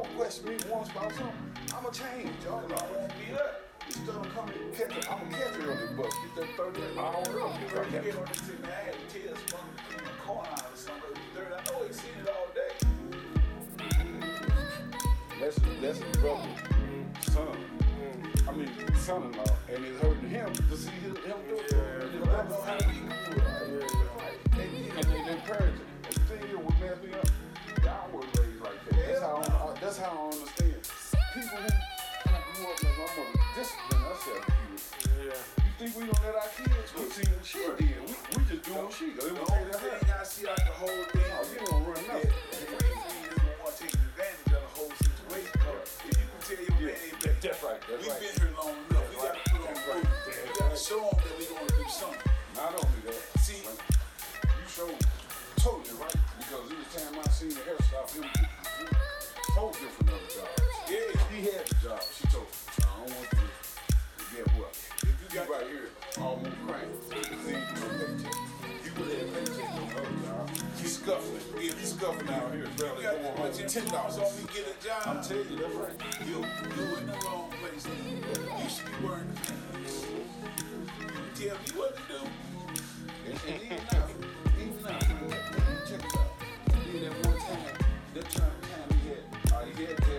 ball question me once about something, I'ma change. Y'all know, I won't be up. Instead of coming and catch it, I'ma catch it on bus. Get that 30 hour up. You heard you get on the thing, I had to tell the corner or something. Third, I know he seen it all day. That's his, that's his brother, son. I mean, son-in-law, and it's hurting him to see his, him do it. His I brother know how how he he and, they encourage him. And the thing is, what messed me up, that's how I understand. People who, who grew up like my mother disciplined us as kids. Yeah. You think we don't let our kids? We see what she did. We, we just do what she. It The whole thing I see out the whole thing. Oh, you don't run nothing. the free free is the one taking advantage of the whole situation. If you can tell your man ain't That's right. That's we've right. been here long enough. We gotta put on That's proof. right. We gotta show them that we gonna do something. Not only that, See, you showed totally right because it was time I seen the hairstyle him do whole different other jobs. Yeah. he had the job. She told him, I don't want you to get what. If you got right here, almost crying, then you no paycheck. You would have paycheck on other job. He's scuffling. Yeah, he's scuffling out here. you got going too home. Ten dollars. me get a job. I'm telling you, that's right. You, you in the wrong place. You should be wearing the pants. Tell me what to do. And, and even now, even now, check it out. Had that one time, that time, time he had, uh,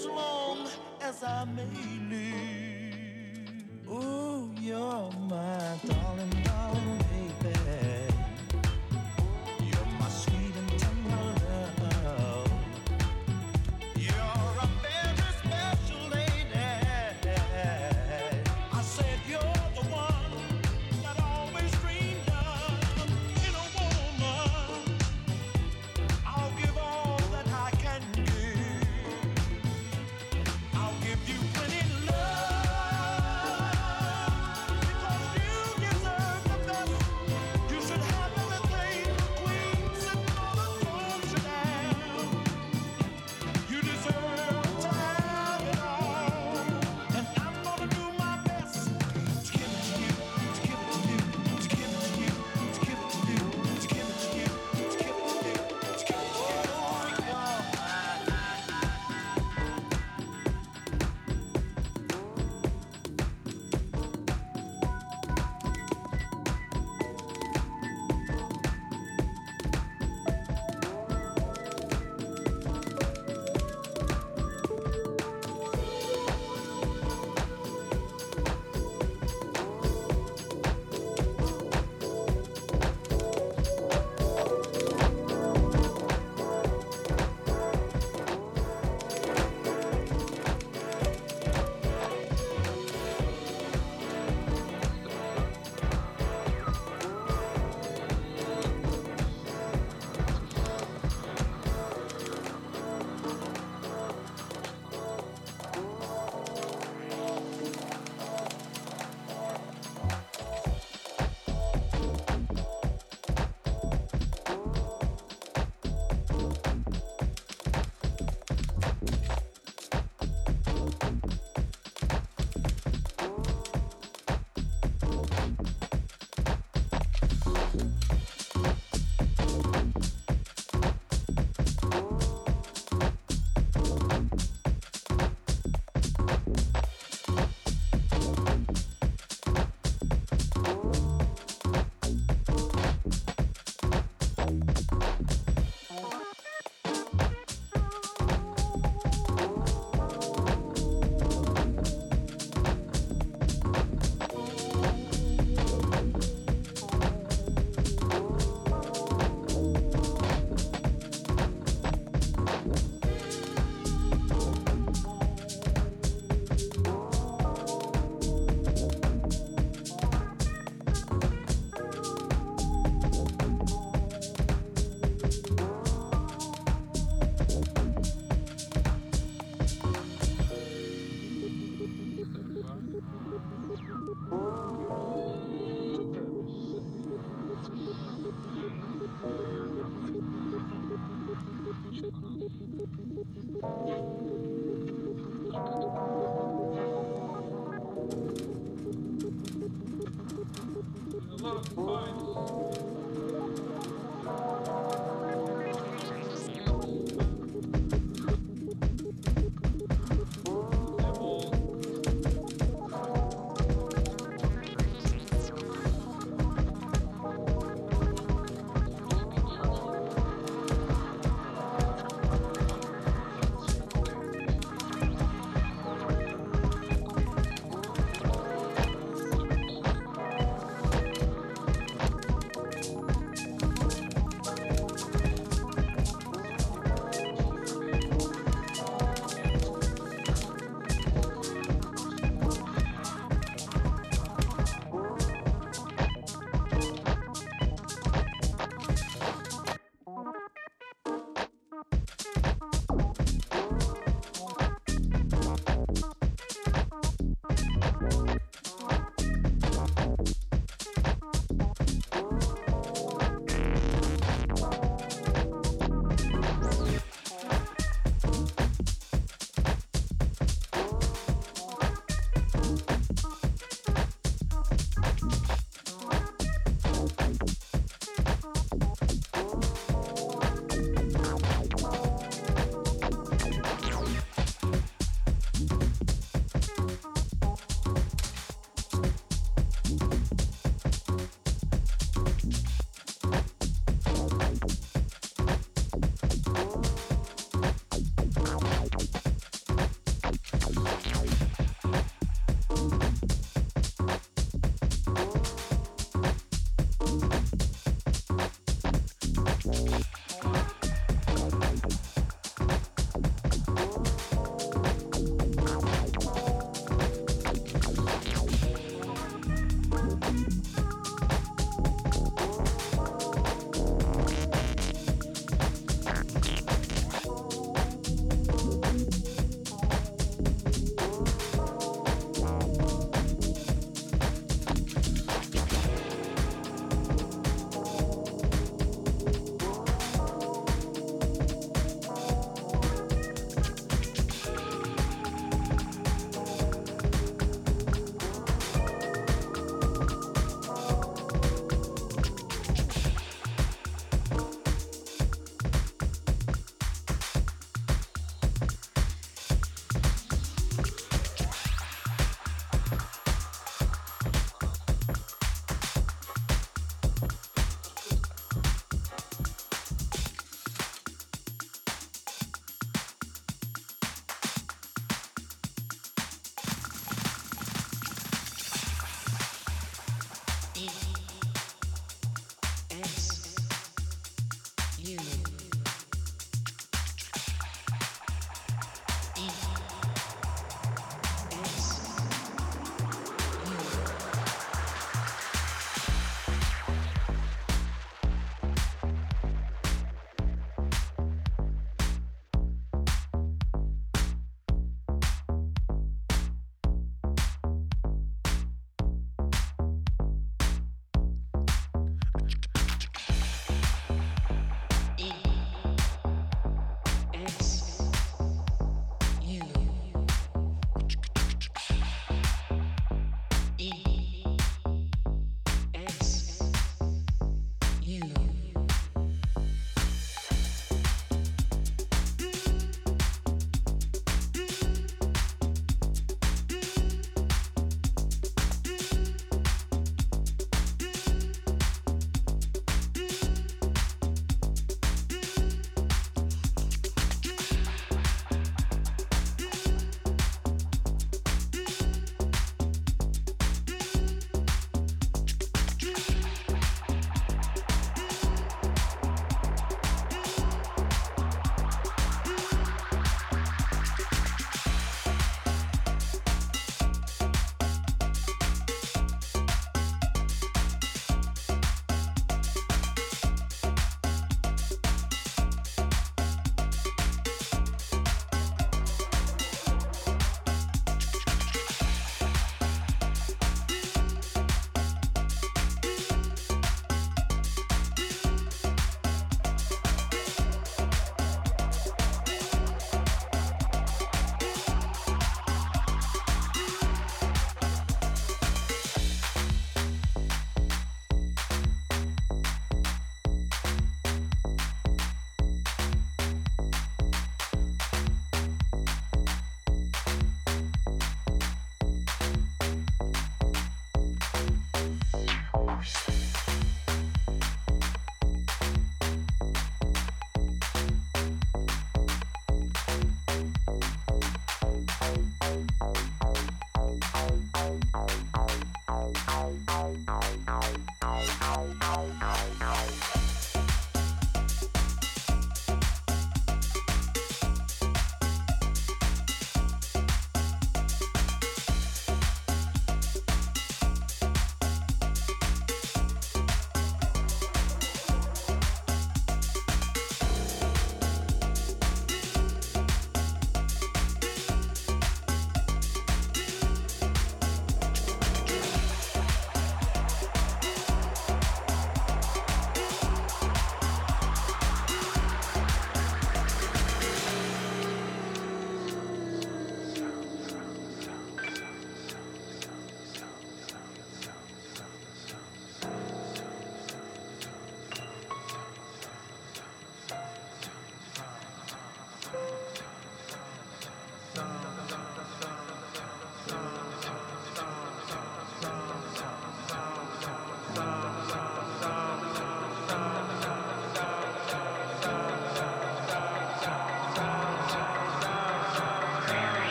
as long as I may live. ooh, you're my darling, darling.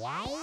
Wow.